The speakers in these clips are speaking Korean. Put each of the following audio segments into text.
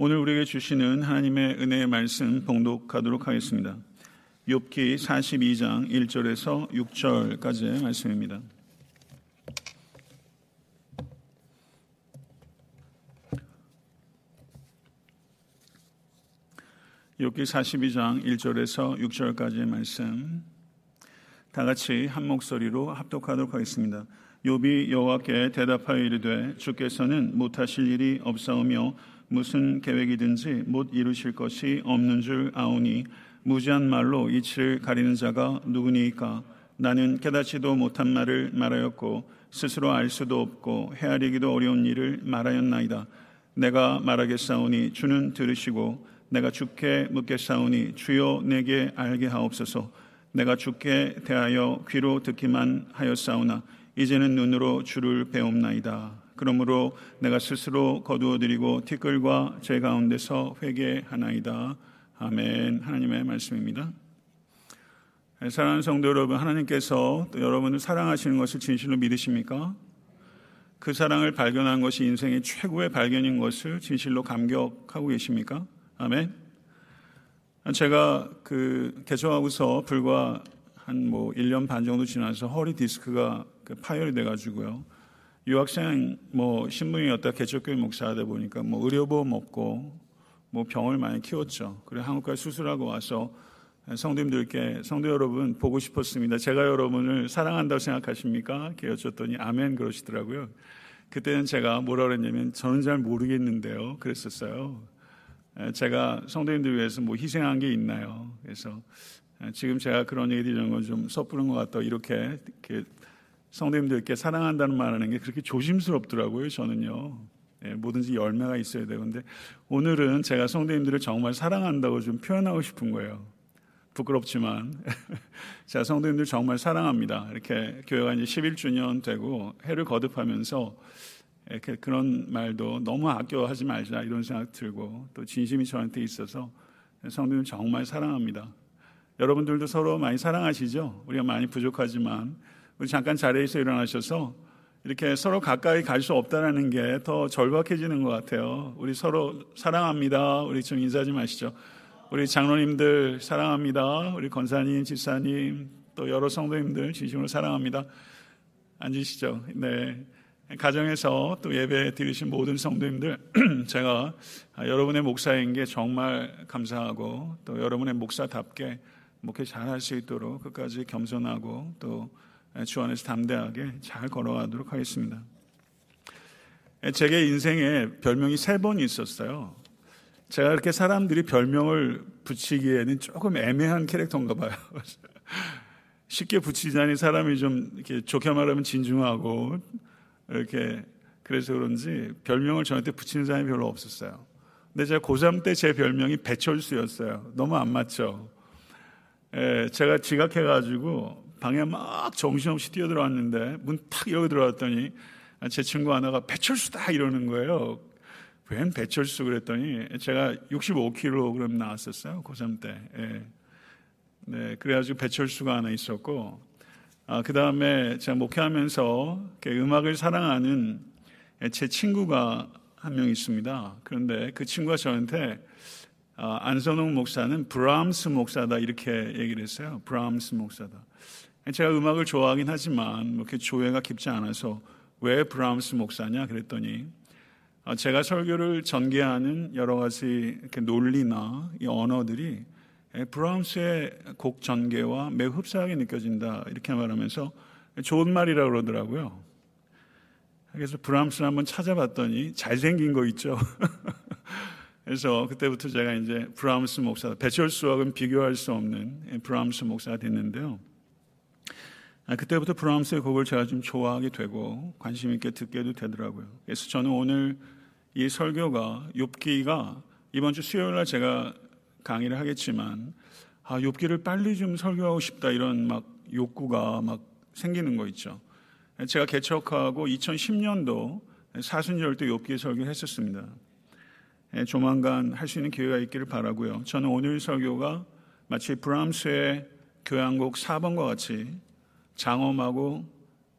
오늘 우리에게 주시는 하나님의 은혜의 말씀 봉독하도록 하겠습니다. 욥기 42장 1절에서 6절까지의 말씀입니다. 욥기 42장 1절에서 6절까지의 말씀 다 같이 한 목소리로 합독하도록 하겠습니다. 욥이 여호와께 대답하여 이르되 주께서는 못하실 일이 없사오며 무슨 계획이든지 못 이루실 것이 없는 줄 아오니 무지한 말로 이치를 가리는 자가 누구니까 나는 깨닫지도 못한 말을 말하였고 스스로 알 수도 없고 헤아리기도 어려운 일을 말하였나이다. 내가 말하겠사오니 주는 들으시고 내가 주께 묻겠사오니 주여 내게 알게 하옵소서. 내가 주께 대하여 귀로 듣기만 하였사오나 이제는 눈으로 주를 배움나이다. 그러므로 내가 스스로 거두어드리고 티끌과 제 가운데서 회개하나이다. 아멘. 하나님의 말씀입니다. 사랑하는 성도 여러분, 하나님께서 또 여러분을 사랑하시는 것을 진실로 믿으십니까? 그 사랑을 발견한 것이 인생의 최고의 발견인 것을 진실로 감격하고 계십니까? 아멘. 제가 그 개종하고서 불과 한 뭐 1년 반 정도 지나서 허리 디스크가 그 파열이 돼가지고요. 유학생 뭐 신분이었다 개척교회 목사하다 보니까 뭐 의료보험 없고 뭐 병을 많이 키웠죠. 그래 한국까지 수술하고 와서 성도님들께 성도 여러분 보고 싶었습니다. 제가 여러분을 사랑한다고 생각하십니까? 이렇게 여쭸더니 아멘 그러시더라고요. 그때는 제가 뭐라 그랬냐면 저는 잘 모르겠는데요. 그랬었어요. 제가 성도님들 위해서 뭐 희생한 게 있나요? 그래서 지금 제가 그런 얘기 드리는 건 좀 섣부른 것 같다. 이렇게 성도님들께 사랑한다는 말하는 게 그렇게 조심스럽더라고요. 저는요. 예, 뭐든지 열매가 있어야 되는데 오늘은 제가 성도님들을 정말 사랑한다고 좀 표현하고 싶은 거예요. 부끄럽지만 제가 성도님들 정말 사랑합니다. 이렇게 교회가 이제 11주년 되고 해를 거듭하면서 이렇게 그런 말도 너무 아껴하지 말자 이런 생각 들고 또 진심이 저한테 있어서 성도님 정말 사랑합니다. 여러분들도 서로 많이 사랑하시죠? 우리가 많이 부족하지만 우리 잠깐 자리에서 일어나셔서 이렇게 서로 가까이 갈 수 없다라는 게 더 절박해지는 것 같아요. 우리 서로 사랑합니다. 우리 좀 인사 좀 하시죠. 우리 장로님들 사랑합니다. 우리 권사님, 집사님, 또 여러 성도님들 진심으로 사랑합니다. 앉으시죠. 네. 가정에서 또 예배 드리신 모든 성도님들, 제가 여러분의 목사인 게 정말 감사하고 또 여러분의 목사답게 목회 잘 할 수 있도록 끝까지 겸손하고 또 주 안에서 담대하게 잘 걸어가도록 하겠습니다. 제게 인생에 별명이 세 번 있었어요. 제가 이렇게 사람들이 별명을 붙이기에는 조금 애매한 캐릭터인가 봐요. 쉽게 붙이자니 사람이 좀 이렇게 좋게 말하면 진중하고 이렇게 그래서 그런지 별명을 저한테 붙이는 사람이 별로 없었어요. 근데 제가 고3 때 제 별명이 배철수였어요. 너무 안 맞죠? 예, 제가 지각해가지고 방에 막 정신없이 뛰어들어왔는데 문 탁 열고 들어왔더니 제 친구 하나가 배철수다 이러는 거예요. 웬 배철수 그랬더니 제가 65kg 나왔었어요. 고3 때. 예. 네, 그래가지고 배철수가 하나 있었고 아, 그 다음에 제가 목회하면서 음악을 사랑하는 제 친구가 한 명 있습니다. 그런데 그 친구가 저한테 아, 안선홍 목사는 브람스 목사다 이렇게 얘기를 했어요. 브람스 목사다. 제가 음악을 좋아하긴 하지만 뭐 이렇게 조예가 깊지 않아서 왜 브람스 목사냐 그랬더니 아, 제가 설교를 전개하는 여러 가지 논리나 이 언어들이 예, 브람스의 곡 전개와 매우 흡사하게 느껴진다 이렇게 말하면서 좋은 말이라고 그러더라고요. 그래서 브람스를 한번 찾아봤더니 잘생긴 거 있죠. 그래서 그때부터 제가 이제 브람스 목사, 배철수하고는 비교할 수 없는 예, 브람스 목사가 됐는데요. 아, 그때부터 브람스의 곡을 제가 좀 좋아하게 되고 관심 있게 듣게도 되더라고요. 그래서 저는 오늘 이 설교가 욥기가 이번 주 수요일 날 제가 강의를 하겠지만 아, 욥기를 빨리 좀 설교하고 싶다 이런 막 욕구가 막 생기는 거 있죠. 제가 개척하고 2010년도 사순절 때 욥기 설교를 했었습니다. 예, 조만간 할 수 있는 기회가 있기를 바라고요. 저는 오늘 설교가 마치 브람스의 교향곡 4번과 같이 장엄하고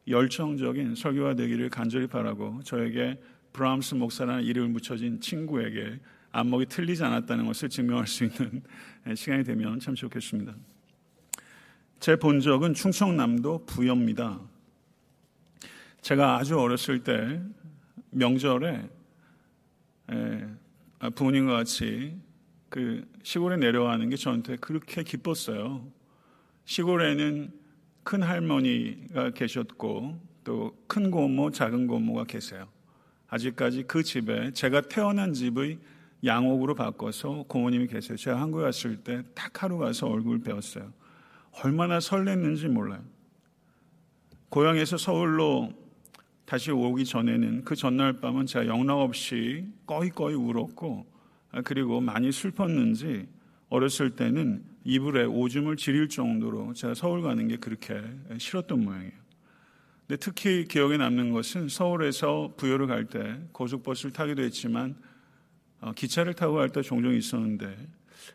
열정적인 설교가 되기를 간절히 바라고 저에게 브람스 목사라는 이름을 붙여진 친구에게 안목이 틀리지 않았다는 것을 증명할 수 있는 시간이 되면 참 좋겠습니다. 제 본적은 충청남도 부여입니다. 제가 아주 어렸을 때 명절에 아, 부모님과 같이 그 시골에 내려가는 게 저한테 그렇게 기뻤어요. 시골에는 큰 할머니가 계셨고 또 큰 고모, 작은 고모가 계세요. 아직까지 그 집에 제가 태어난 집의 양옥으로 바꿔서 고모님이 계세요. 제가 한국에 왔을 때 딱 하루 가서 얼굴 배웠어요. 얼마나 설렜는지 몰라요. 고향에서 서울로 다시 오기 전에는 그 전날 밤은 제가 영락 없이 꺼이꺼이 울었고 아, 그리고 많이 슬펐는지 어렸을 때는 이불에 오줌을 지릴 정도로 제가 서울 가는 게 그렇게 싫었던 모양이에요. 근데 특히 기억에 남는 것은 서울에서 부여를 갈 때 고속버스를 타기도 했지만 어, 기차를 타고 갈 때 종종 있었는데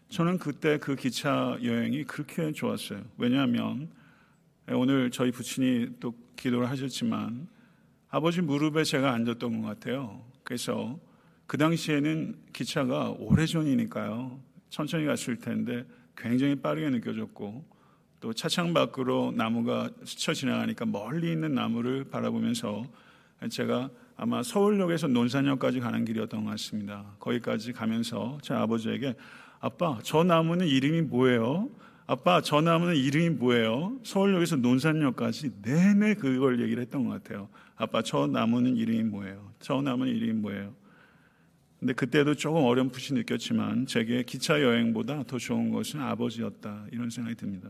저는 그때 그 기차 여행이 그렇게 좋았어요. 왜냐하면 오늘 저희 부친이 또 기도를 하셨지만 아버지 무릎에 제가 앉았던 것 같아요. 그래서 그 당시에는 기차가 오래전이니까요. 천천히 갔을 텐데 굉장히 빠르게 느껴졌고 또 차창 밖으로 나무가 스쳐 지나가니까 멀리 있는 나무를 바라보면서 제가 아마 서울역에서 논산역까지 가는 길이었던 것 같습니다. 거기까지 가면서 제 아버지에게 아빠 저 나무는 이름이 뭐예요? 아빠 저 나무는 이름이 뭐예요? 서울역에서 논산역까지 내내 그걸 얘기를 했던 것 같아요. 아빠 저 나무는 이름이 뭐예요? 저 나무는 이름이 뭐예요? 근데 그때도 조금 어렴풋이 느꼈지만 제게 기차 여행보다 더 좋은 것은 아버지였다 이런 생각이 듭니다.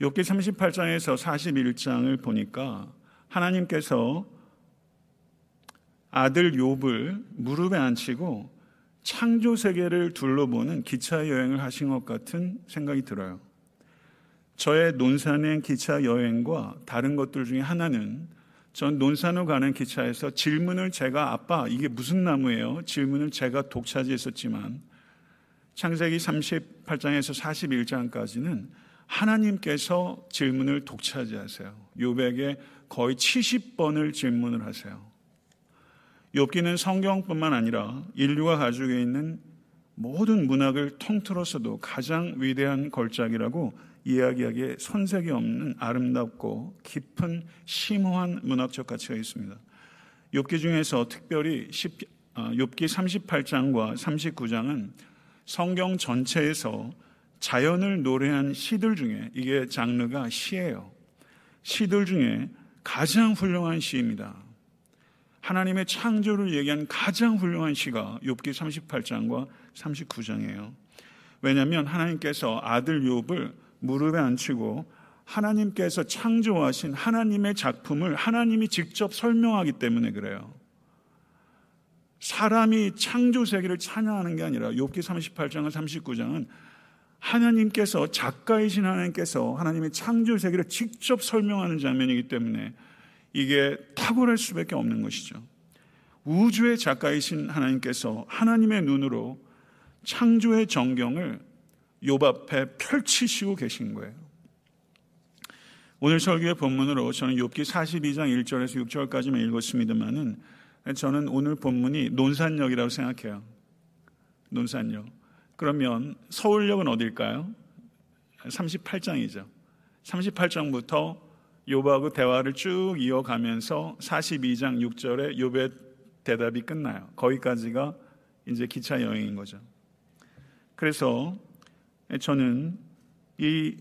욥기 38장에서 41장을 보니까 하나님께서 아들 욥을 무릎에 앉히고 창조 세계를 둘러보는 기차 여행을 하신 것 같은 생각이 들어요. 저의 논산행 기차 여행과 다른 것들 중에 하나는 전 논산으로 가는 기차에서 질문을 제가 아빠 이게 무슨 나무예요? 질문을 제가 독차지했었지만 창세기 38장에서 41장까지는 하나님께서 질문을 독차지하세요. 요백에 거의 70번을 질문을 하세요. 욥기는 성경뿐만 아니라 인류가 가지고 있는 모든 문학을 통틀어서도 가장 위대한 걸작이라고 이야기하기에 손색이 없는 아름답고 깊은 심오한 문학적 가치가 있습니다. 욥기 중에서 특별히 아, 욥기 38장과 39장은 성경 전체에서 자연을 노래한 시들 중에 이게 장르가 시예요. 시들 중에 가장 훌륭한 시입니다. 하나님의 창조를 얘기한 가장 훌륭한 시가 욥기 38장과 39장이에요. 왜냐하면 하나님께서 아들 욥을 무릎에 앉히고 하나님께서 창조하신 하나님의 작품을 하나님이 직접 설명하기 때문에 그래요. 사람이 창조 세계를 찬양하는 게 아니라 욥기 38장과 39장은 하나님께서 작가이신 하나님께서 하나님의 창조 세계를 직접 설명하는 장면이기 때문에 이게 탁월할 수밖에 없는 것이죠. 우주의 작가이신 하나님께서 하나님의 눈으로 창조의 정경을 욥 앞에 펼치시고 계신 거예요. 오늘 설교의 본문으로 저는 욥기 42장 1절에서 6절까지만 읽었습니다만은 저는 오늘 본문이 논산역이라고 생각해요. 논산역. 그러면 서울역은 어딜까요? 38장이죠. 38장부터 욥하고 대화를 쭉 이어가면서 42장 6절에 욥의 대답이 끝나요. 거기까지가 이제 기차 여행인 거죠. 그래서 저는 이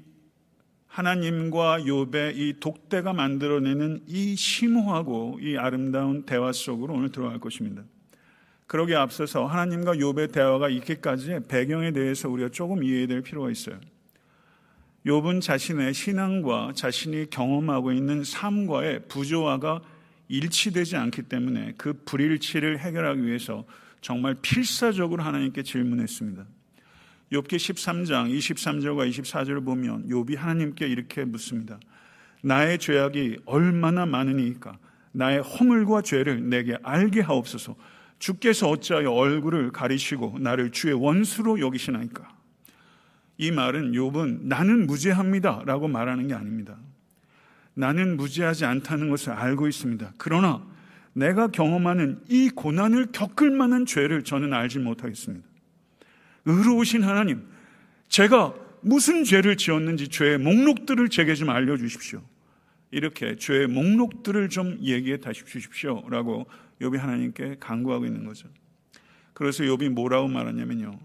하나님과 욥의 이 독대가 만들어내는 이 심오하고 이 아름다운 대화 속으로 오늘 들어갈 것입니다. 그러기에 앞서서 하나님과 욥의 대화가 있기까지의 배경에 대해서 우리가 조금 이해해야 될 필요가 있어요. 욥은 자신의 신앙과 자신이 경험하고 있는 삶과의 부조화가 일치되지 않기 때문에 그 불일치를 해결하기 위해서 정말 필사적으로 하나님께 질문했습니다. 욥기 13장 23절과 24절을 보면 욥이 하나님께 이렇게 묻습니다. 나의 죄악이 얼마나 많으니까 나의 허물과 죄를 내게 알게 하옵소서. 주께서 어찌하여 얼굴을 가리시고 나를 주의 원수로 여기시나이까. 이 말은 욥은 나는 무죄합니다라고 말하는 게 아닙니다. 나는 무죄하지 않다는 것을 알고 있습니다. 그러나 내가 경험하는 이 고난을 겪을 만한 죄를 저는 알지 못하겠습니다. 의로우신 하나님, 제가 무슨 죄를 지었는지 죄의 목록들을 제게 좀 알려주십시오. 이렇게 죄의 목록들을 좀 얘기해 주십시오. 라고 욥이 하나님께 간구하고 있는 거죠. 그래서 욥이 뭐라고 말하냐면요.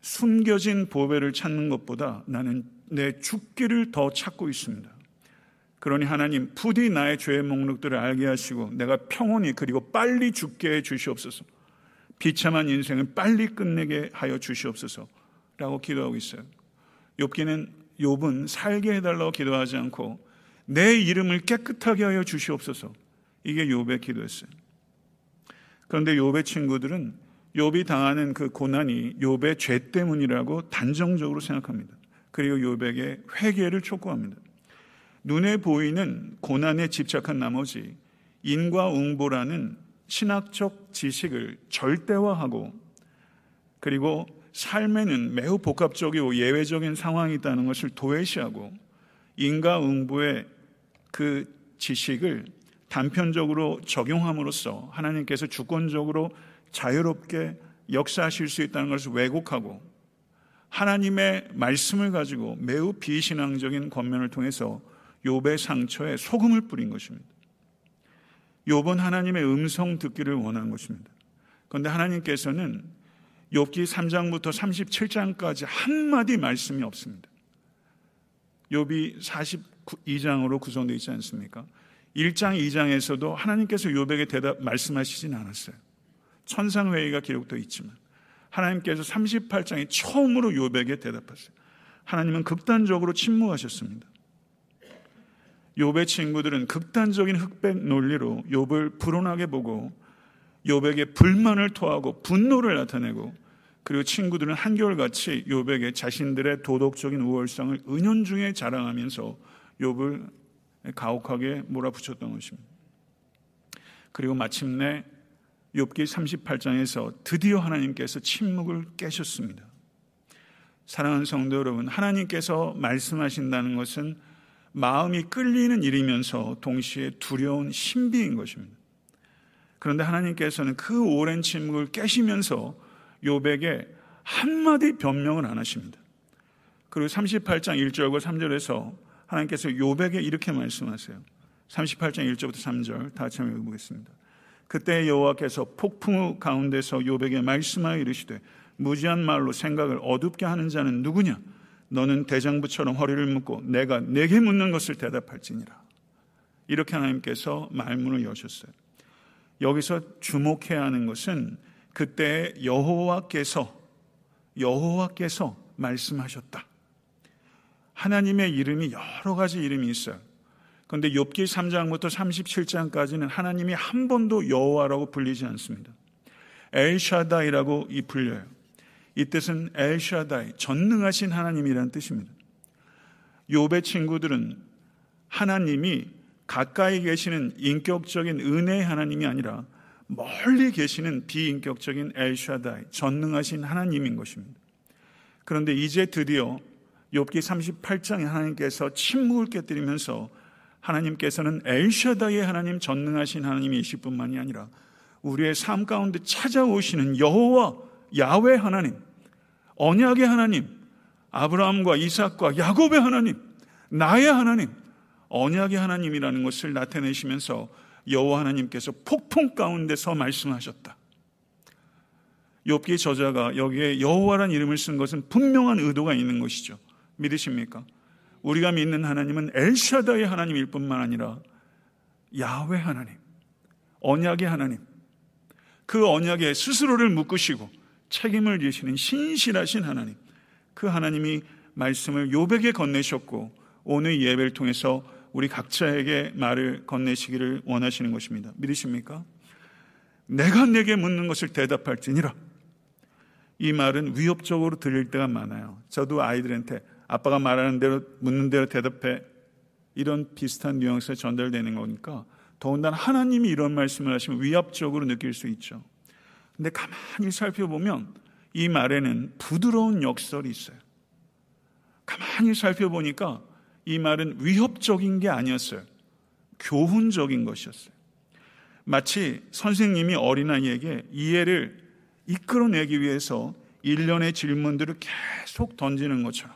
숨겨진 보배를 찾는 것보다 나는 내 죽기를 더 찾고 있습니다. 그러니 하나님 부디 나의 죄의 목록들을 알게 하시고 내가 평온히 그리고 빨리 죽게 해 주시옵소서. 비참한 인생을 빨리 끝내게 하여 주시옵소서라고 기도하고 있어요. 욥기는 욥은 살게 해달라고 기도하지 않고 내 이름을 깨끗하게 하여 주시옵소서. 이게 욥의 기도였어요. 그런데 욥의 친구들은 욥이 당하는 그 고난이 욥의 죄 때문이라고 단정적으로 생각합니다. 그리고 욥에게 회개를 촉구합니다. 눈에 보이는 고난에 집착한 나머지 인과응보라는 신학적 지식을 절대화하고 그리고 삶에는 매우 복합적이고 예외적인 상황이 있다는 것을 도외시하고 인과응보의 그 지식을 단편적으로 적용함으로써 하나님께서 주권적으로 자유롭게 역사하실 수 있다는 것을 왜곡하고 하나님의 말씀을 가지고 매우 비신앙적인 권면을 통해서 욥의 상처에 소금을 뿌린 것입니다. 욥은 하나님의 음성 듣기를 원한 것입니다. 그런데 하나님께서는 욥기 3장부터 37장까지 한 마디 말씀이 없습니다. 욥이 42장으로 구성되어 있지 않습니까? 1장, 2장에서도 하나님께서 욥에게 대답 말씀하시진 않았어요. 천상 회의가 기록되어 있지만 하나님께서 38장에 처음으로 욥에게 대답하셨어요. 하나님은 극단적으로 침묵하셨습니다. 욥의 친구들은 극단적인 흑백 논리로 욥을 불온하게 보고 욥에게 불만을 토하고 분노를 나타내고 그리고 친구들은 한결같이 욥에게 자신들의 도덕적인 우월성을 은연중에 자랑하면서 욥을 가혹하게 몰아붙였던 것입니다. 그리고 마침내 욥기 38장에서 드디어 하나님께서 침묵을 깨셨습니다. 사랑하는 성도 여러분, 하나님께서 말씀하신다는 것은 마음이 끌리는 일이면서 동시에 두려운 신비인 것입니다. 그런데 하나님께서는 그 오랜 침묵을 깨시면서 요백에 한마디 변명을 안 하십니다. 그리고 38장 1절과 3절에서 하나님께서 요백에 이렇게 말씀하세요. 38장 1절부터 3절 다 같이 한번 읽어보겠습니다. 그때 여호와께서 폭풍 가운데서 요백에 말씀하여 이르시되 무지한 말로 생각을 어둡게 하는 자는 누구냐? 너는 대장부처럼 허리를 묶고 내가 내게 묻는 것을 대답할지니라. 이렇게 하나님께서 말문을 여셨어요. 여기서 주목해야 하는 것은 그때 여호와께서 여호와께서 말씀하셨다. 하나님의 이름이 여러 가지 이름이 있어요. 그런데 욥기 3장부터 37장까지는 하나님이 한 번도 여호와라고 불리지 않습니다. 엘샤다이라고 이 불려요. 이 뜻은 엘샤다이, 전능하신 하나님이라는 뜻입니다. 욥의 친구들은 하나님이 가까이 계시는 인격적인 은혜의 하나님이 아니라 멀리 계시는 비인격적인 엘샤다이, 전능하신 하나님인 것입니다. 그런데 이제 드디어 욥기 38장에 하나님께서 침묵을 깨뜨리면서 하나님께서는 엘샤다의 하나님 전능하신 하나님이실 뿐만이 아니라 우리의 삶 가운데 찾아오시는 여호와 야외 하나님, 언약의 하나님, 아브라함과 이삭과 야곱의 하나님, 나의 하나님, 언약의 하나님이라는 것을 나타내시면서 여호와 하나님께서 폭풍 가운데서 말씀하셨다. 욥기 저자가 여기에 여호와란 이름을 쓴 것은 분명한 의도가 있는 것이죠. 믿으십니까? 우리가 믿는 하나님은 엘샤다의 하나님일 뿐만 아니라 야외 하나님, 언약의 하나님, 그 언약에 스스로를 묶으시고 책임을 지시는 신실하신 하나님. 그 하나님이 말씀을 요백에 건네셨고 오늘 예배를 통해서 우리 각자에게 말을 건네시기를 원하시는 것입니다. 믿으십니까? 내가 내게 묻는 것을 대답할지니라. 이 말은 위협적으로 들릴 때가 많아요. 저도 아이들한테 아빠가 말하는 대로 묻는 대로 대답해 이런 비슷한 뉘앙스가 전달되는 거니까 더군다나 하나님이 이런 말씀을 하시면 위협적으로 느낄 수 있죠. 근데 가만히 살펴보면 이 말에는 부드러운 역설이 있어요. 가만히 살펴보니까 이 말은 위협적인 게 아니었어요. 교훈적인 것이었어요. 마치 선생님이 어린아이에게 이해를 이끌어내기 위해서 일련의 질문들을 계속 던지는 것처럼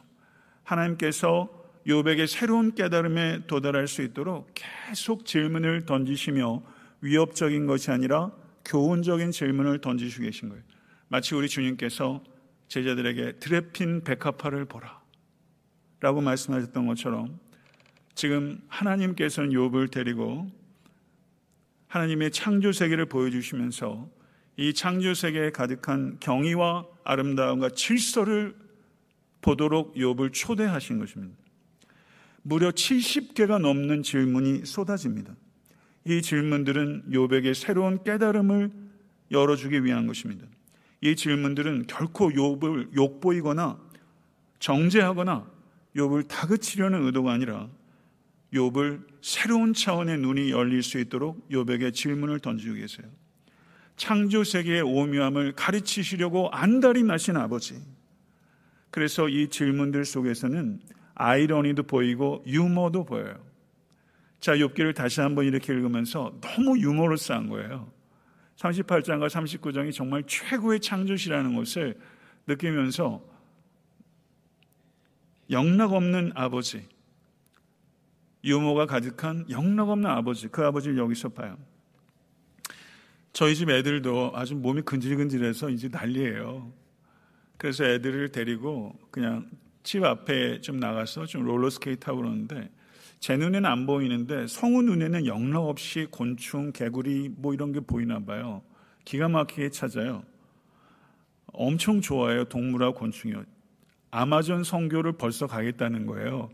하나님께서 요백의 새로운 깨달음에 도달할 수 있도록 계속 질문을 던지시며 위협적인 것이 아니라 교훈적인 질문을 던지시고 계신 거예요. 마치 우리 주님께서 제자들에게 드레핀 백합화를 보라. 라고 말씀하셨던 것처럼 지금 하나님께서는 욥을 데리고 하나님의 창조 세계를 보여주시면서 이 창조 세계에 가득한 경의와 아름다움과 질서를 보도록 욥을 초대하신 것입니다. 무려 70개가 넘는 질문이 쏟아집니다. 이 질문들은 욥에게 새로운 깨달음을 열어주기 위한 것입니다. 이 질문들은 결코 욥을 욕보이거나 정죄하거나 욥을 다그치려는 의도가 아니라 욥을 새로운 차원의 눈이 열릴 수 있도록 욥에게 질문을 던지고 계세요. 창조 세계의 오묘함을 가르치시려고 안달이 나신 아버지. 그래서 이 질문들 속에서는 아이러니도 보이고 유머도 보여요. 자, 욥기를 다시 한번 이렇게 읽으면서 너무 유머러스한 거예요. 38장과 39장이 정말 최고의 창조시라는 것을 느끼면서 영락 없는 아버지, 유머가 가득한 영락 없는 아버지, 그 아버지를 여기서 봐요. 저희 집 애들도 아주 몸이 근질근질해서 이제 난리예요. 그래서 애들을 데리고 그냥 집 앞에 좀 나가서 좀 롤러스케이트 하고 그러는데 제 눈에는 안 보이는데 성우 눈에는 영락 없이 곤충, 개구리 뭐 이런 게 보이나 봐요. 기가 막히게 찾아요. 엄청 좋아해요. 동물하고 곤충이요. 아마존 선교를 벌써 가겠다는 거예요.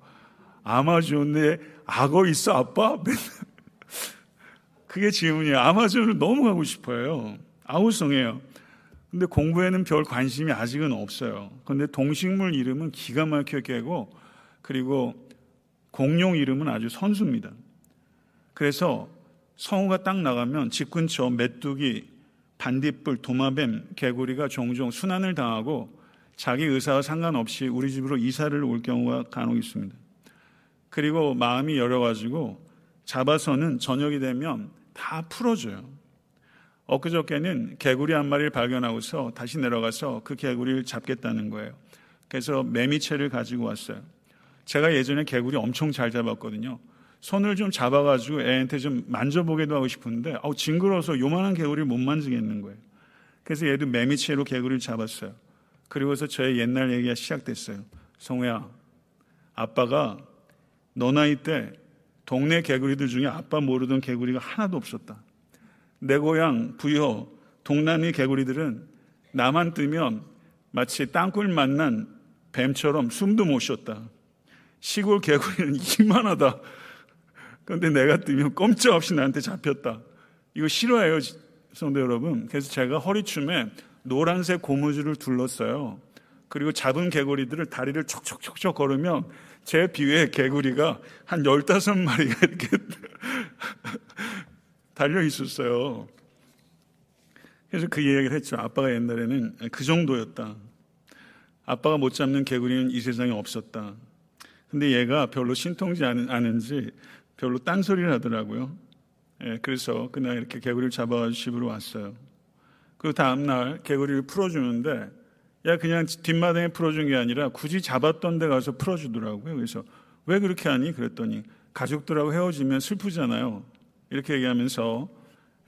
아마존에 악어 있어, 아빠? 그게 질문이에요. 아마존을 너무 가고 싶어요. 아우성이에요. 근데 공부에는 별 관심이 아직은 없어요. 근데 동식물 이름은 기가 막혀 깨고, 그리고 공룡 이름은 아주 선수입니다. 그래서 성우가 딱 나가면 집 근처 메뚜기, 반딧불, 도마뱀, 개구리가 종종 순환을 당하고 자기 의사와 상관없이 우리 집으로 이사를 올 경우가 간혹 있습니다. 그리고 마음이 열어가지고 잡아서는 저녁이 되면 다 풀어줘요. 엊그저께는 개구리 한 마리를 발견하고서 다시 내려가서 그 개구리를 잡겠다는 거예요. 그래서 매미채를 가지고 왔어요. 제가 예전에 개구리 엄청 잘 잡았거든요. 손을 좀 잡아가지고 애한테 좀 만져보기도 하고 싶은데, 아우, 징그러워서 요만한 개구리를 못 만지겠는 거예요. 그래서 얘도 매미채로 개구리를 잡았어요. 그리고서 저의 옛날 얘기가 시작됐어요. 성우야, 아빠가 너 나이 때 동네 개구리들 중에 아빠 모르던 개구리가 하나도 없었다. 내 고향 부여 동남이 개구리들은 나만 뜨면 마치 땅굴 만난 뱀처럼 숨도 못 쉬었다. 시골 개구리는 이만하다. 그런데 내가 뜨면 꼼짝없이 나한테 잡혔다. 이거 싫어해요, 성도 여러분. 그래서 제가 허리춤에 노란색 고무줄을 둘렀어요. 그리고 잡은 개구리들을 다리를 촉촉촉촉 걸으면 제 비위에 개구리가 한 15마리가 이렇게 달려 있었어요. 그래서 그 이야기를 했죠. 아빠가 옛날에는 그 정도였다. 아빠가 못 잡는 개구리는 이 세상에 없었다. 근데 얘가 별로 신통지 않은지 별로 딴소리를 하더라고요. 예, 그래서 그날 이렇게 개구리를 잡아가지고 집으로 왔어요. 그 다음날 개구리를 풀어주는데 야 그냥 뒷마당에 풀어준 게 아니라 굳이 잡았던 데 가서 풀어주더라고요. 그래서 왜 그렇게 하니? 그랬더니 가족들하고 헤어지면 슬프잖아요. 이렇게 얘기하면서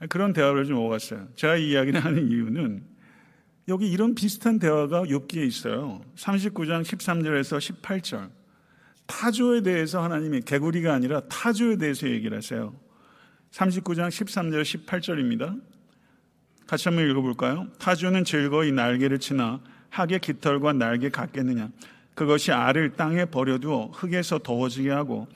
그런 대화를 좀 오갔어요. 제가 이 이야기를 하는 이유는 여기 이런 비슷한 대화가 욥기에 있어요. 39장 13절에서 18절. 타조에 대해서 하나님이 개구리가 아니라 타조에 대해서 얘기를 하세요. 39장 13절 18절입니다. 같이 한번 읽어볼까요? 타조는 즐거이 날개를 치나 학의 깃털과 날개 같겠느냐. 그것이 알을 땅에 버려두어 흙에서 더워지게 하고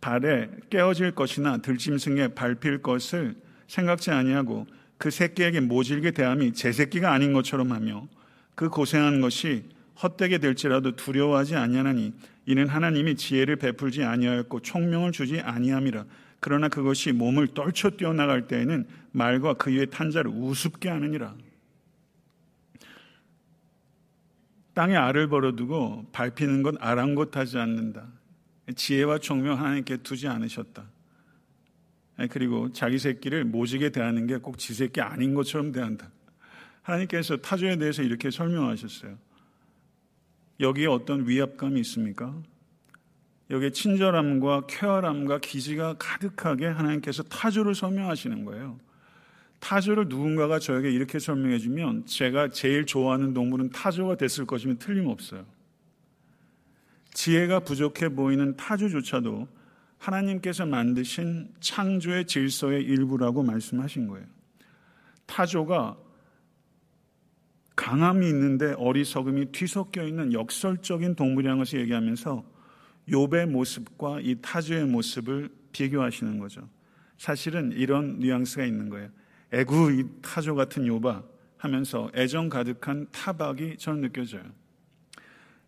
발에 깨어질 것이나 들짐승에 밟힐 것을 생각지 아니하고 그 새끼에게 모질게 대함이 제 새끼가 아닌 것처럼 하며 그 고생한 것이 헛되게 될지라도 두려워하지 아니하나니 이는 하나님이 지혜를 베풀지 아니하였고 총명을 주지 아니함이라. 그러나 그것이 몸을 떨쳐 뛰어나갈 때에는 말과 그 위에 탄 자를 우습게 하느니라. 땅에 알을 벌어두고 밟히는 건 아랑곳하지 않는다. 지혜와 총명 하나님께 두지 않으셨다. 그리고 자기 새끼를 모지게 대하는 게 꼭 지 새끼 아닌 것처럼 대한다. 하나님께서 타조에 대해서 이렇게 설명하셨어요. 여기에 어떤 위압감이 있습니까? 여기에 친절함과 쾌활함과 기지가 가득하게 하나님께서 타조를 설명하시는 거예요. 타조를 누군가가 저에게 이렇게 설명해 주면 제가 제일 좋아하는 동물은 타조가 됐을 것이면 틀림없어요. 지혜가 부족해 보이는 타조조차도 하나님께서 만드신 창조의 질서의 일부라고 말씀하신 거예요. 타조가 강함이 있는데 어리석음이 뒤섞여 있는 역설적인 동물이라는 것을 얘기하면서 욥의 모습과 이 타조의 모습을 비교하시는 거죠. 사실은 이런 뉘앙스가 있는 거예요. 애구 이 타조 같은 욥아 하면서 애정 가득한 타박이 저는 느껴져요.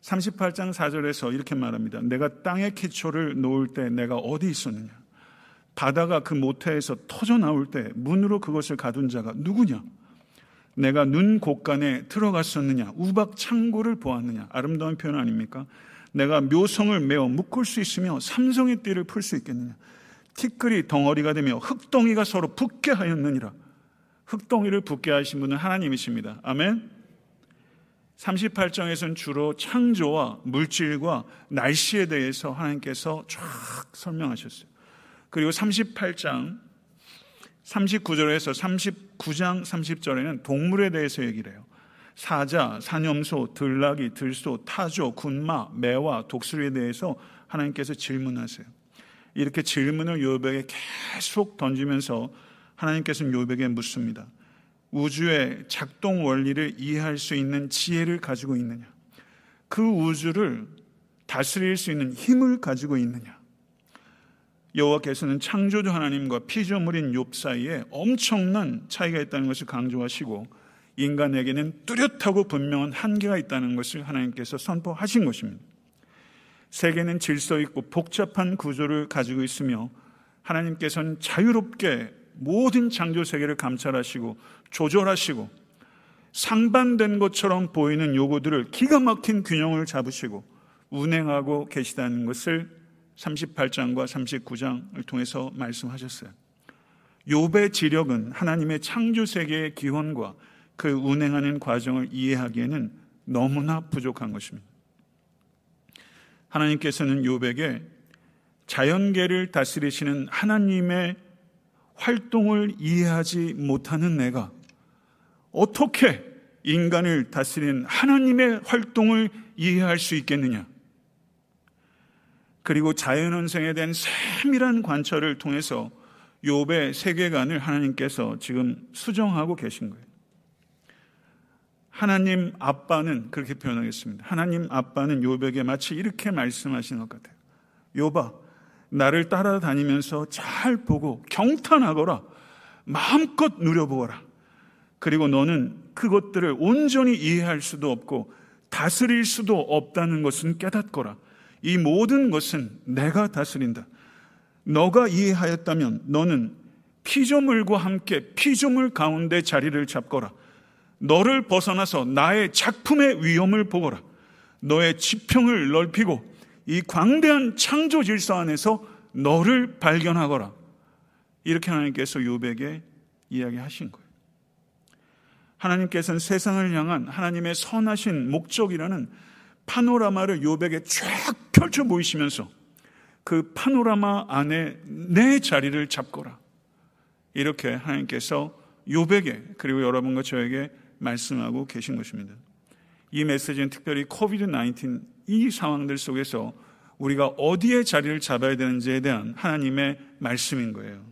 38장 4절에서 이렇게 말합니다. 내가 땅의 기초를 놓을 때 내가 어디 있었느냐? 바다가 그 모태에서 터져 나올 때 문으로 그것을 가둔 자가 누구냐? 네가 눈 곳간에 들어갔었느냐? 우박 창고를 보았느냐? 아름다운 표현 아닙니까? 네가 묘성을 매어 묶을 수 있으며 삼성의 띠를 풀 수 있겠느냐? 티끌이 덩어리가 되며 흙덩이가 서로 붙게 하였느니라. 흙덩이를 붙게 하신 분은 하나님이십니다. 아멘. 38장에서는 주로 창조와 물질과 날씨에 대해서 하나님께서 쫙 설명하셨어요. 그리고 38장 39절에서 39장 30절에는 동물에 대해서 얘기를 해요. 사자, 사념소, 들나귀, 들소, 타조, 군마, 매와 독수리에 대해서 하나님께서 질문하세요. 이렇게 질문을 요백에 계속 던지면서 하나님께서는 요백에 묻습니다. 우주의 작동 원리를 이해할 수 있는 지혜를 가지고 있느냐? 그 우주를 다스릴 수 있는 힘을 가지고 있느냐? 여호와께서는 창조주 하나님과 피조물인 욥 사이에 엄청난 차이가 있다는 것을 강조하시고 인간에게는 뚜렷하고 분명한 한계가 있다는 것을 하나님께서 선포하신 것입니다. 세계는 질서 있고 복잡한 구조를 가지고 있으며 하나님께서는 자유롭게 모든 창조 세계를 감찰하시고 조절하시고 상반된 것처럼 보이는 요구들을 기가 막힌 균형을 잡으시고 운행하고 계시다는 것을 38장과 39장을 통해서 말씀하셨어요. 욥의 지력은 하나님의 창조 세계의 기원과 그 운행하는 과정을 이해하기에는 너무나 부족한 것입니다. 하나님께서는 욥에게 자연계를 다스리시는 하나님의 활동을 이해하지 못하는 내가 어떻게 인간을 다스리는 하나님의 활동을 이해할 수 있겠느냐? 그리고 자연원생에 대한 세밀한 관찰을 통해서 욥의 세계관을 하나님께서 지금 수정하고 계신 거예요. 하나님 아빠는 그렇게 표현하겠습니다. 하나님 아빠는 욥에게 마치 이렇게 말씀하시는 것 같아요. 욥아, 나를 따라다니면서 잘 보고 경탄하거라. 마음껏 누려보거라. 그리고 너는 그것들을 온전히 이해할 수도 없고 다스릴 수도 없다는 것은 깨닫거라. 이 모든 것은 내가 다스린다. 너가 이해하였다면 너는 피조물과 함께 피조물 가운데 자리를 잡거라. 너를 벗어나서 나의 작품의 위험을 보거라. 너의 지평을 넓히고 이 광대한 창조 질서 안에서 너를 발견하거라. 이렇게 하나님께서 요백에 이야기하신 거예요. 하나님께서는 세상을 향한 하나님의 선하신 목적이라는 파노라마를 요백에 쫙 펼쳐 보이시면서 그 파노라마 안에 내 자리를 잡거라. 이렇게 하나님께서 요백에 그리고 여러분과 저에게 말씀하고 계신 것입니다. 이 메시지는 특별히 코비드 19 이 상황들 속에서 우리가 어디에 자리를 잡아야 되는지에 대한 하나님의 말씀인 거예요.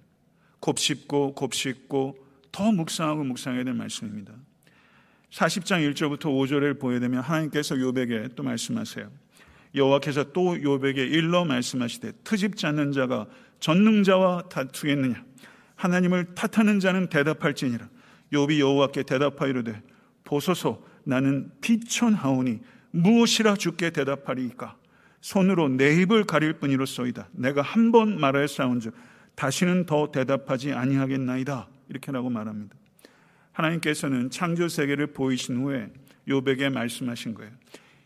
곱씹고 곱씹고 더 묵상하고 묵상해야 될 말씀입니다. 40장 1절부터 5절을 보게 되면 하나님께서 요백에 또 말씀하세요. 여호와께서 또 요백에 일러 말씀하시되 트집지 않는 자가 전능자와 다투겠느냐? 하나님을 탓하는 자는 대답할지니라. 욥이 여호와께 대답하이르되 보소서 나는 비천하오니 무엇이라 주께 대답하리이까? 손으로 내 입을 가릴 뿐이로소이다. 내가 한 번 말하였사온즉 다시는 더 대답하지 아니하겠나이다. 이렇게라고 말합니다 하나님께서는 창조 세계를 보이신 후에 욥에게 말씀하신 거예요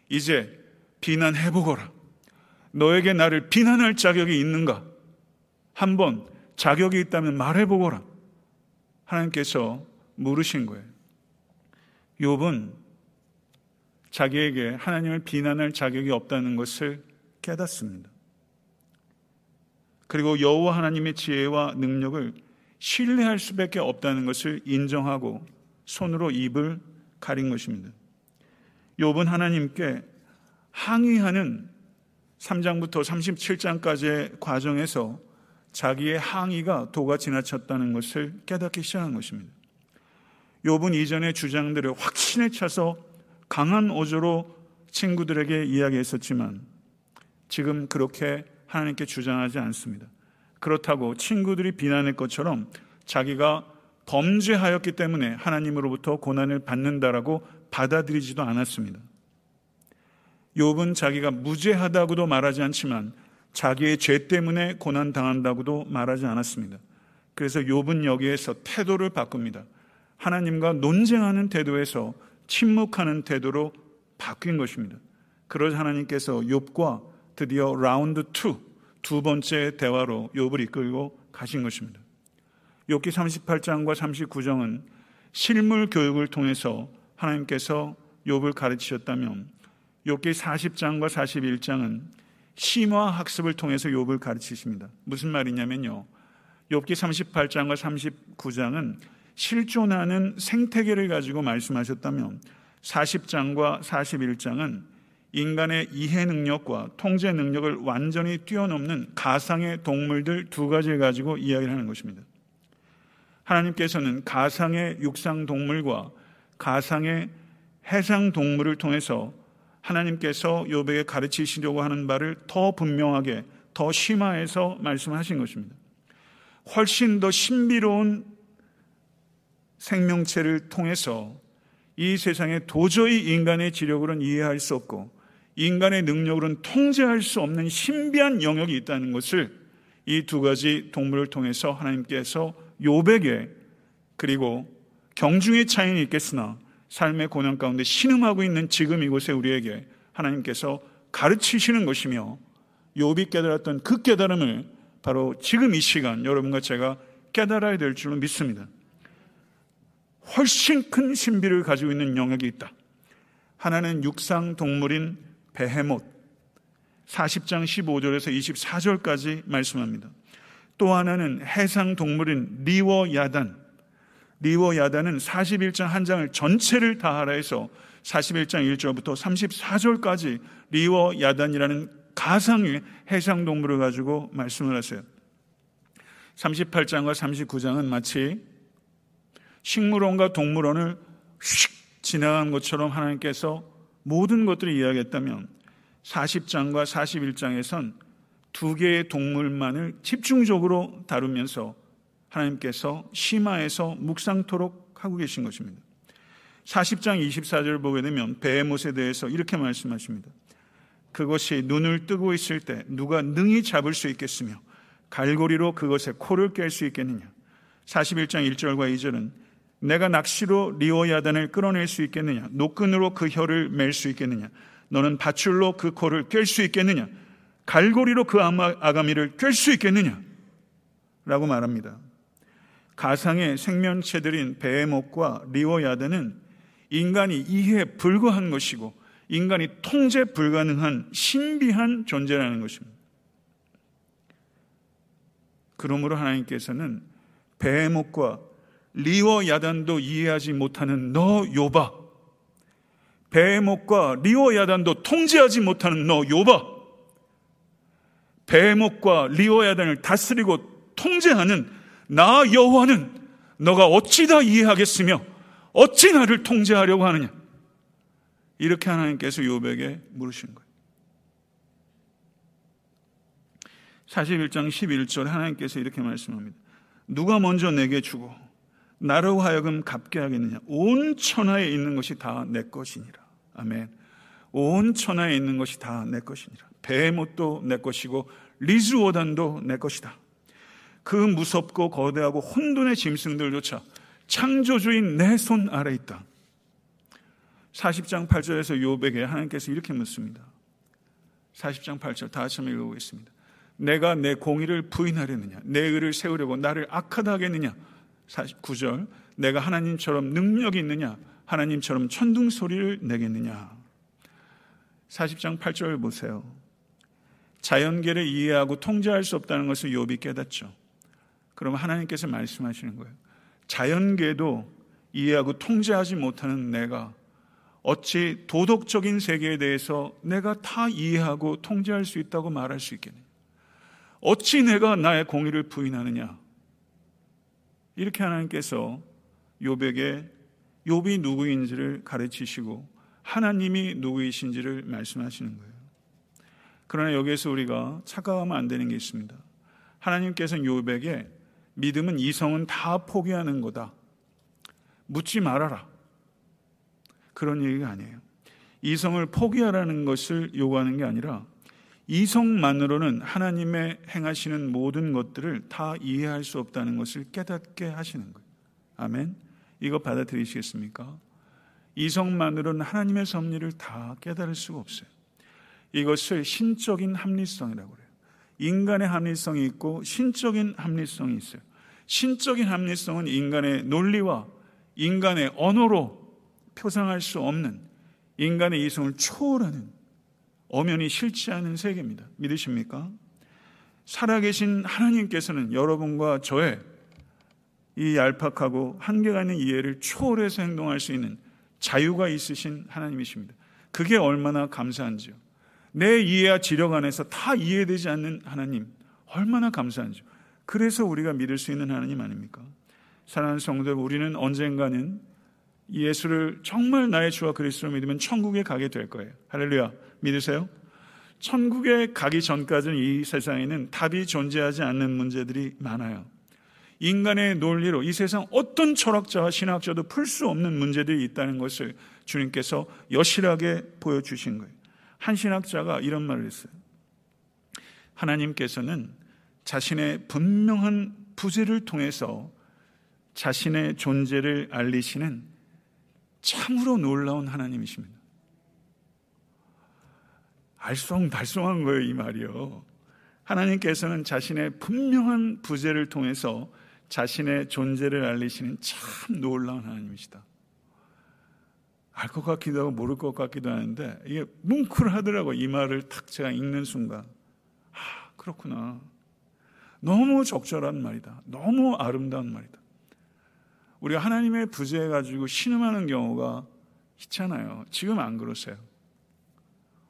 이제 비난해 보거라 너에게 나를 비난할 자격이 있는가 한번 자격이 있다면 말해 보거라. 하나님께서 물으신 거예요. 욥은 자기에게 하나님을 비난할 자격이 없다는 것을 깨닫습니다. 그리고 여호와 하나님의 지혜와 능력을 신뢰할 수밖에 없다는 것을 인정하고 손으로 입을 가린 것입니다. 욥은 하나님께 항의하는 3장부터 37장까지의 과정에서 자기의 항의가 도가 지나쳤다는 것을 깨닫기 시작한 것입니다. 욥은 이전의 주장들을 확신에 차서 강한 어조로 친구들에게 이야기했었지만 지금 그렇게 하나님께 주장하지 않습니다. 그렇다고 친구들이 비난할 것처럼 자기가 범죄하였기 때문에 하나님으로부터 고난을 받는다라고 받아들이지도 않았습니다. 욥은 자기가 무죄하다고도 말하지 않지만 자기의 죄 때문에 고난 당한다고도 말하지 않았습니다. 그래서 욥은 여기에서 태도를 바꿉니다. 하나님과 논쟁하는 태도에서 침묵하는 태도로 바뀐 것입니다. 그러자 하나님께서 욥과 드디어 라운드 2, 두 번째 대화로 욥을 이끌고 가신 것입니다. 욥기 38장과 39장은 실물 교육을 통해서 하나님께서 욥을 가르치셨다면 욥기 40장과 41장은 심화 학습을 통해서 욥을 가르치십니다. 무슨 말이냐면요. 욥기 38장과 39장은 실존하는 생태계를 가지고 말씀하셨다면 40장과 41장은 인간의 이해 능력과 통제 능력을 완전히 뛰어넘는 가상의 동물들 두 가지를 가지고 이야기를 하는 것입니다. 하나님께서는 가상의 육상 동물과 가상의 해상 동물을 통해서 하나님께서 요백에 가르치시려고 하는 바를 더 분명하게 더 심화해서 말씀하신 것입니다. 훨씬 더 신비로운 생명체를 통해서 이 세상에 도저히 인간의 지력으로는 이해할 수 없고 인간의 능력으로는 통제할 수 없는 신비한 영역이 있다는 것을 이 두 가지 동물을 통해서 하나님께서 요백에 그리고 경중의 차이는 있겠으나 삶의 고난 가운데 신음하고 있는 지금 이곳에 우리에게 하나님께서 가르치시는 것이며 요비 깨달았던 그 깨달음을 바로 지금 이 시간 여러분과 제가 깨달아야 될 줄로 믿습니다. 훨씬 큰 신비를 가지고 있는 영역이 있다. 하나는 육상 동물인 베헤못 40장 15절에서 24절까지 말씀합니다. 또 하나는 해상 동물인 리워 야단. 리워 야단은 41장 한 장을 전체를 다 하라 해서 41장 1절부터 34절까지 리워 야단이라는 가상의 해상 동물을 가지고 말씀을 하세요. 38장과 39장은 마치 식물원과 동물원을 휙 지나간 것처럼 하나님께서 모든 것들을 이야기했다면 40장과 41장에선 두 개의 동물만을 집중적으로 다루면서 하나님께서 심화해서 묵상토록 하고 계신 것입니다. 40장 24절을 보게 되면 베헤못에 대해서 이렇게 말씀하십니다. 그것이 눈을 뜨고 있을 때 누가 능히 잡을 수 있겠으며 갈고리로 그것에 코를 깰 수 있겠느냐. 41장 1절과 2절은 내가 낚시로 리오야단을 끌어낼 수 있겠느냐? 노끈으로 그 혀를 맬 수 있겠느냐? 너는 밧줄로 그 코를 깰 수 있겠느냐? 갈고리로 그 아가미를 깰 수 있겠느냐? 라고 말합니다. 가상의 생명체들인 베헤목과 리오야단은 인간이 이해 불가한 것이고 인간이 통제 불가능한 신비한 존재라는 것입니다. 그러므로 하나님께서는 베헤못과 리워야단도 이해하지 못하는 너 욥아. 베헤못과 리워야단도 통제하지 못하는 너 욥아. 베헤못과 리워야단을 다스리고 통제하는 나 여호와를 너가 어찌 다 이해하겠으며 어찌 나를 통제하려고 하느냐. 이렇게 하나님께서 욥에게 물으신 거예요. 41장 11절 하나님께서 이렇게 말씀합니다. 누가 먼저 내게 주고 나로 하여금 갚게 하겠느냐? 온 천하에 있는 것이 다 내 것이니라. 아멘. 온 천하에 있는 것이 다 내 것이니라. 베모도 내 것이고 리즈오단도 내 것이다. 그 무섭고 거대하고 혼돈의 짐승들조차 창조주인 내 손 아래 있다. 40장 8절에서 요백에 하나님께서 이렇게 묻습니다. 40장 8절 다 같이 읽어보겠습니다. 내가 내 공의를 부인하려느냐? 내 의를 세우려고 나를 악하다 하겠느냐? 49절. 내가 하나님처럼 능력이 있느냐? 하나님처럼 천둥 소리를 내겠느냐? 40장 8절 보세요. 자연계를 이해하고 통제할 수 없다는 것을 욥이 깨닫죠. 그럼 하나님께서 말씀하시는 거예요. 자연계도 이해하고 통제하지 못하는 내가 어찌 도덕적인 세계에 대해서 내가 다 이해하고 통제할 수 있다고 말할 수 있겠느냐? 어찌 내가 나의 공의를 부인하느냐? 이렇게 하나님께서 욥에게 욥이 누구인지를 가르치시고 하나님이 누구이신지를 말씀하시는 거예요. 그러나 여기에서 우리가 착각하면 안 되는 게 있습니다. 하나님께서는 욥에게 믿음은 이성은 다 포기하는 거다. 묻지 말아라. 그런 얘기가 아니에요. 이성을 포기하라는 것을 요구하는 게 아니라 이성만으로는 하나님의 행하시는 모든 것들을 다 이해할 수 없다는 것을 깨닫게 하시는 거예요. 아멘. 이거 받아들이시겠습니까? 이성만으로는 하나님의 섭리를 다 깨달을 수가 없어요. 이것을 신적인 합리성이라고 그래요. 인간의 합리성이 있고 신적인 합리성이 있어요. 신적인 합리성은 인간의 논리와 인간의 언어로 표상할 수 없는 인간의 이성을 초월하는 엄연히 싫지 않은 세계입니다. 믿으십니까? 살아계신 하나님께서는 여러분과 저의 이 얄팍하고 한계가 있는 이해를 초월해서 행동할 수 있는 자유가 있으신 하나님이십니다. 그게 얼마나 감사한지요. 내 이해와 지력 안에서 다 이해되지 않는 하나님, 얼마나 감사한지요. 그래서 우리가 믿을 수 있는 하나님 아닙니까? 사랑하는 성도 우리는 언젠가는 예수를 정말 나의 주와 그리스도로 믿으면 천국에 가게 될 거예요. 할렐루야. 믿으세요? 천국에 가기 전까지는 이 세상에는 답이 존재하지 않는 문제들이 많아요. 인간의 논리로 이 세상 어떤 철학자와 신학자도 풀 수 없는 문제들이 있다는 것을 주님께서 여실하게 보여주신 거예요. 한 신학자가 이런 말을 했어요. 하나님께서는 자신의 분명한 부재를 통해서 자신의 존재를 알리시는 참으로 놀라운 하나님이십니다. 알쏭달쏭한 거예요, 이 말이요. 하나님께서는 자신의 분명한 부재를 통해서 자신의 존재를 알리시는 참 놀라운 하나님이시다. 알 것 같기도 하고 모를 것 같기도 하는데 이게 뭉클하더라고 이 말을 탁 제가 읽는 순간. 아 그렇구나. 너무 적절한 말이다. 너무 아름다운 말이다. 우리가 하나님의 부재해 가지고 신음하는 경우가 있잖아요. 지금 안 그러세요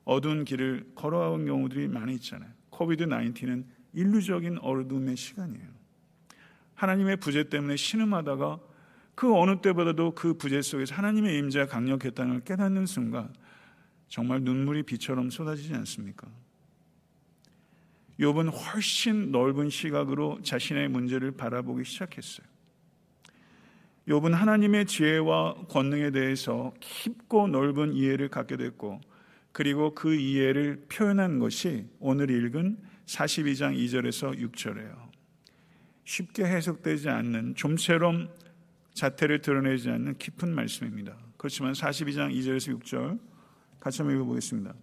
어두운 길을 걸어온 경우들이 많이 있잖아요. 코비드 19은 인류적인 어둠의 시간이에요. 하나님의 부재 때문에 신음하다가 그 어느 때보다도 그 부재 속에서 하나님의 임재가 강력했다는 걸 깨닫는 순간 정말 눈물이 비처럼 쏟아지지 않습니까? 욥은 훨씬 넓은 시각으로 자신의 문제를 바라보기 시작했어요. 욥은 하나님의 지혜와 권능에 대해서 깊고 넓은 이해를 갖게 됐고 그리고 그 이해를 표현한 것이 오늘 읽은 42장 2절에서 6절이에요. 쉽게 해석되지 않는 좀처럼 자태를 드러내지 않는 깊은 말씀입니다. 그렇지만 42장 2절에서 6절 같이 한번 읽어보겠습니다.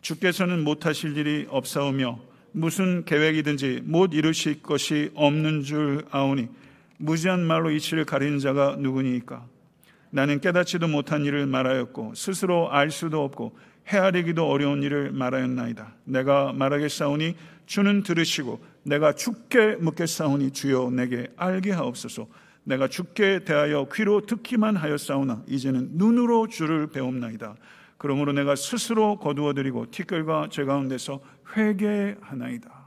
주께서는 못하실 일이 없사오며 무슨 계획이든지 못 이루실 것이 없는 줄 아오니 무지한 말로 이치를 가리는 자가 누구니까 나는 깨닫지도 못한 일을 말하였고 스스로 알 수도 없고 헤아리기도 어려운 일을 말하였나이다. 내가 말하겠사오니 주는 들으시고 내가 죽게 묻겠사오니 주여 내게 알게 하옵소서. 내가 죽게 대하여 귀로 듣기만 하였사오나 이제는 눈으로 주를 배웁나이다. 그러므로 내가 스스로 거두어드리고 티끌과 제 가운데서 회개하나이다.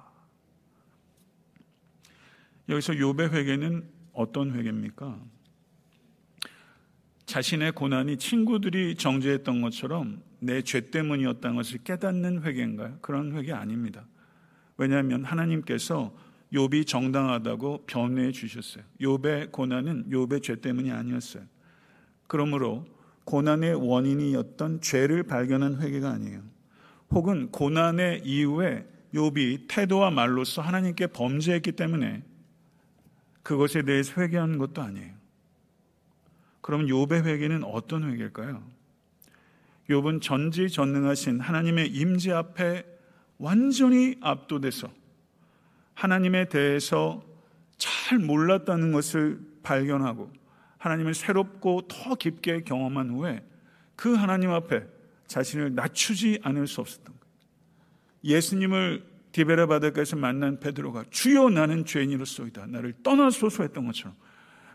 여기서 요배 회개는 어떤 회개입니까? 자신의 고난이 친구들이 정죄했던 것처럼 내 죄 때문이었다는 것을 깨닫는 회개인가요? 그런 회개 아닙니다. 왜냐하면 하나님께서 욥이 정당하다고 변호해 주셨어요. 욥의 고난은 욥의 죄 때문이 아니었어요. 그러므로 고난의 원인이었던 죄를 발견한 회개가 아니에요. 혹은 고난의 이후에 욥이 태도와 말로서 하나님께 범죄했기 때문에 그것에 대해서 회개한 것도 아니에요. 그럼 욥의 회개는 어떤 회개일까요? 욥은 전지전능하신 하나님의 임재 앞에 완전히 압도돼서 하나님에 대해서 잘 몰랐다는 것을 발견하고 하나님을 새롭고 더 깊게 경험한 후에 그 하나님 앞에 자신을 낮추지 않을 수 없었던 거예요. 예수님을 디베라 바닷가에서 만난 베드로가 주여 나는 죄인이로소이다. 나를 떠나소서 했던 것처럼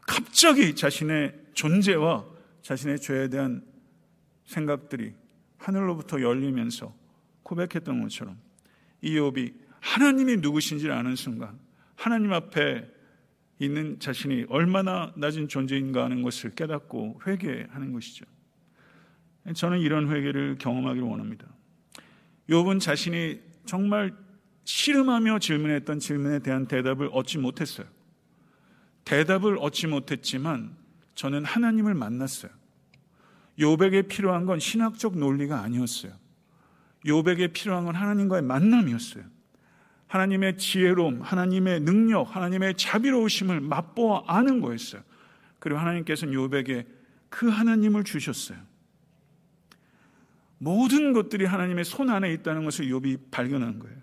갑자기 자신의 존재와 자신의 죄에 대한 생각들이 하늘로부터 열리면서 고백했던 것처럼 이욥이 하나님이 누구신지를 아는 순간 하나님 앞에 있는 자신이 얼마나 낮은 존재인가 하는 것을 깨닫고 회개하는 것이죠. 저는 이런 회개를 경험하기를 원합니다. 욥은 자신이 정말 씨름하며 질문했던 질문에 대한 대답을 얻지 못했어요. 대답을 얻지 못했지만 저는 하나님을 만났어요. 욥에게 필요한 건 신학적 논리가 아니었어요. 욥에게 필요한 건 하나님과의 만남이었어요. 하나님의 지혜로움, 하나님의 능력, 하나님의 자비로우심을 맛보아 아는 거였어요. 그리고 하나님께서는 욥에게 그 하나님을 주셨어요. 모든 것들이 하나님의 손 안에 있다는 것을 욥이 발견한 거예요.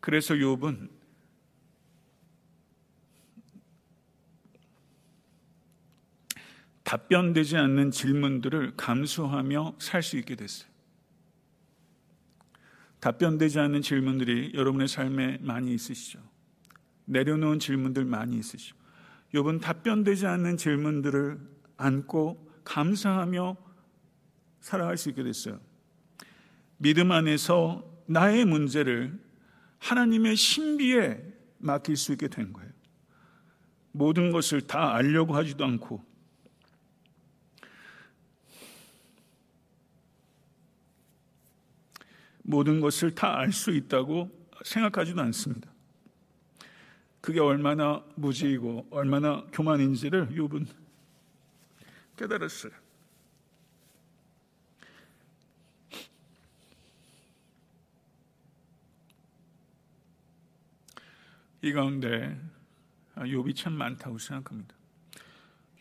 그래서 욥은 답변되지 않는 질문들을 감수하며 살 수 있게 됐어요. 답변되지 않는 질문들이 여러분의 삶에 많이 있으시죠. 내려놓은 질문들 많이 있으시죠. 욥은 답변되지 않는 질문들을 안고 감사하며 살아갈 수 있게 됐어요. 믿음 안에서 나의 문제를 하나님의 신비에 맡길 수 있게 된 거예요. 모든 것을 다 알려고 하지도 않고 모든 것을 다 알 수 있다고 생각하지도 않습니다. 그게 얼마나 무지이고 얼마나 교만인지를 욥은 깨달았어요. 이 가운데 욥이 참 많다고 생각합니다.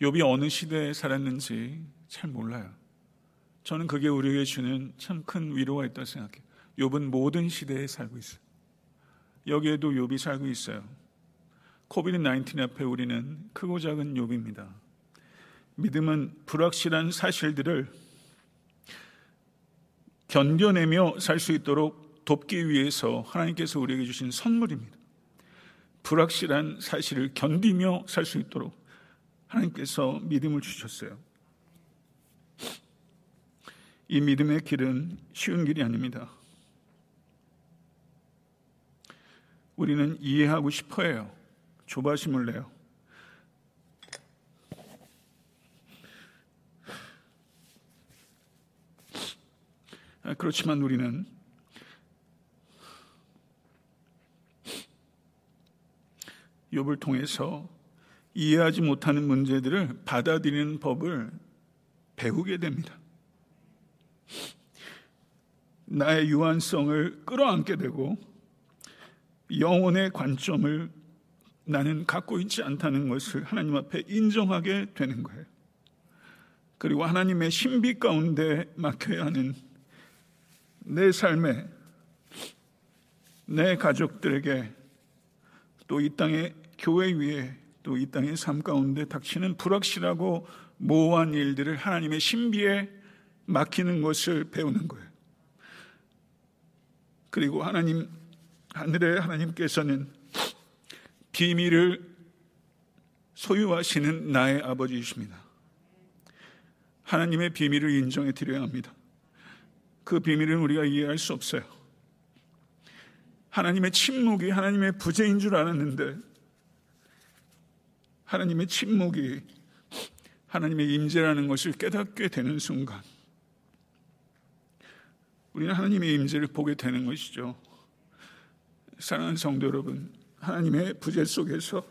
욥이 어느 시대에 살았는지 잘 몰라요. 저는 그게 우리에게 주는 참 큰 위로가 있다고 생각해요. 욥은 모든 시대에 살고 있어요. 여기에도 욥이 살고 있어요. 코비드 19 앞에 우리는 크고 작은 욥입니다. 믿음은 불확실한 사실들을 견뎌내며 살 수 있도록 돕기 위해서 하나님께서 우리에게 주신 선물입니다. 불확실한 사실을 견디며 살 수 있도록 하나님께서 믿음을 주셨어요. 이 믿음의 길은 쉬운 길이 아닙니다. 우리는 이해하고 싶어 해요. 조바심을 내요. 아, 그렇지만 우리는 욥을 통해서 이해하지 못하는 문제들을 받아들이는 법을 배우게 됩니다. 나의 유한성을 끌어안게 되고 영혼의 관점을 나는 갖고 있지 않다는 것을 하나님 앞에 인정하게 되는 거예요. 그리고 하나님의 신비 가운데 맡겨야 하는 내 삶에 내 가족들에게 또 이 땅의 교회 위에 또 이 땅의 삶 가운데 닥치는 불확실하고 모호한 일들을 하나님의 신비에 맡기는 것을 배우는 거예요. 그리고 하나님 하늘의 하나님께서는 비밀을 소유하시는 나의 아버지이십니다. 하나님의 비밀을 인정해 드려야 합니다. 그 비밀은 우리가 이해할 수 없어요. 하나님의 침묵이 하나님의 부재인 줄 알았는데 하나님의 침묵이 하나님의 임재라는 것을 깨닫게 되는 순간 우리는 하나님의 임재를 보게 되는 것이죠. 사랑하는 성도 여러분, 하나님의 부재 속에서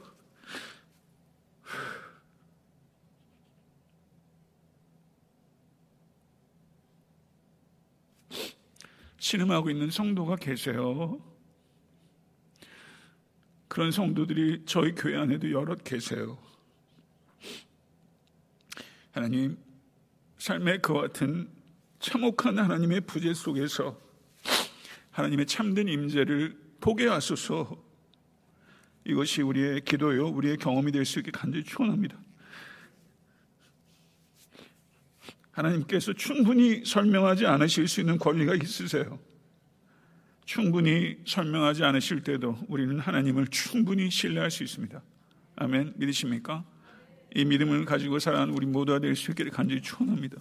신음하고 있는 성도가 계세요. 그런 성도들이 저희 교회 안에도 여럿 계세요. 하나님, 삶의 그 같은 참혹한 하나님의 부재 속에서 하나님의 참된 임재를 보게 하소서 이것이 우리의 기도요, 우리의 경험이 될 수 있게 간절히 축원합니다. 하나님께서 충분히 설명하지 않으실 수 있는 권리가 있으세요. 충분히 설명하지 않으실 때도 우리는 하나님을 충분히 신뢰할 수 있습니다. 아멘. 믿으십니까? 이 믿음을 가지고 살아가는 우리 모두가 될 수 있기를 간절히 축원합니다.